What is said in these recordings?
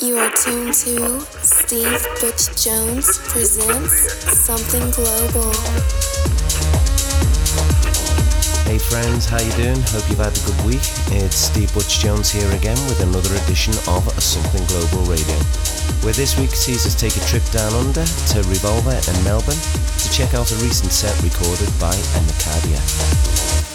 You are tuned to Steve Butch Jones presents Something Global. Hey friends, how you doing? Hope you've had a good week. It's Steve Butch Jones here again with another edition of Something Global Radio. Where this week sees us take a trip down under to Revolver in Melbourne to check out a recent set recorded by Anacadia.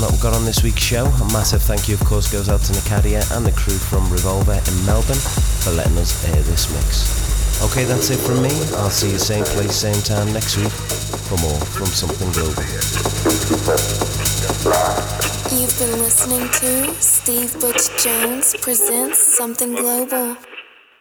That we've got on this week's show. A massive thank you, of course, goes out to Nicadia and the crew from Revolver in Melbourne for letting us air this mix. Okay, that's it from me. I'll see you same place, same time next week for more from Something Global. You've been listening to Steve Butch Jones presents Something Global.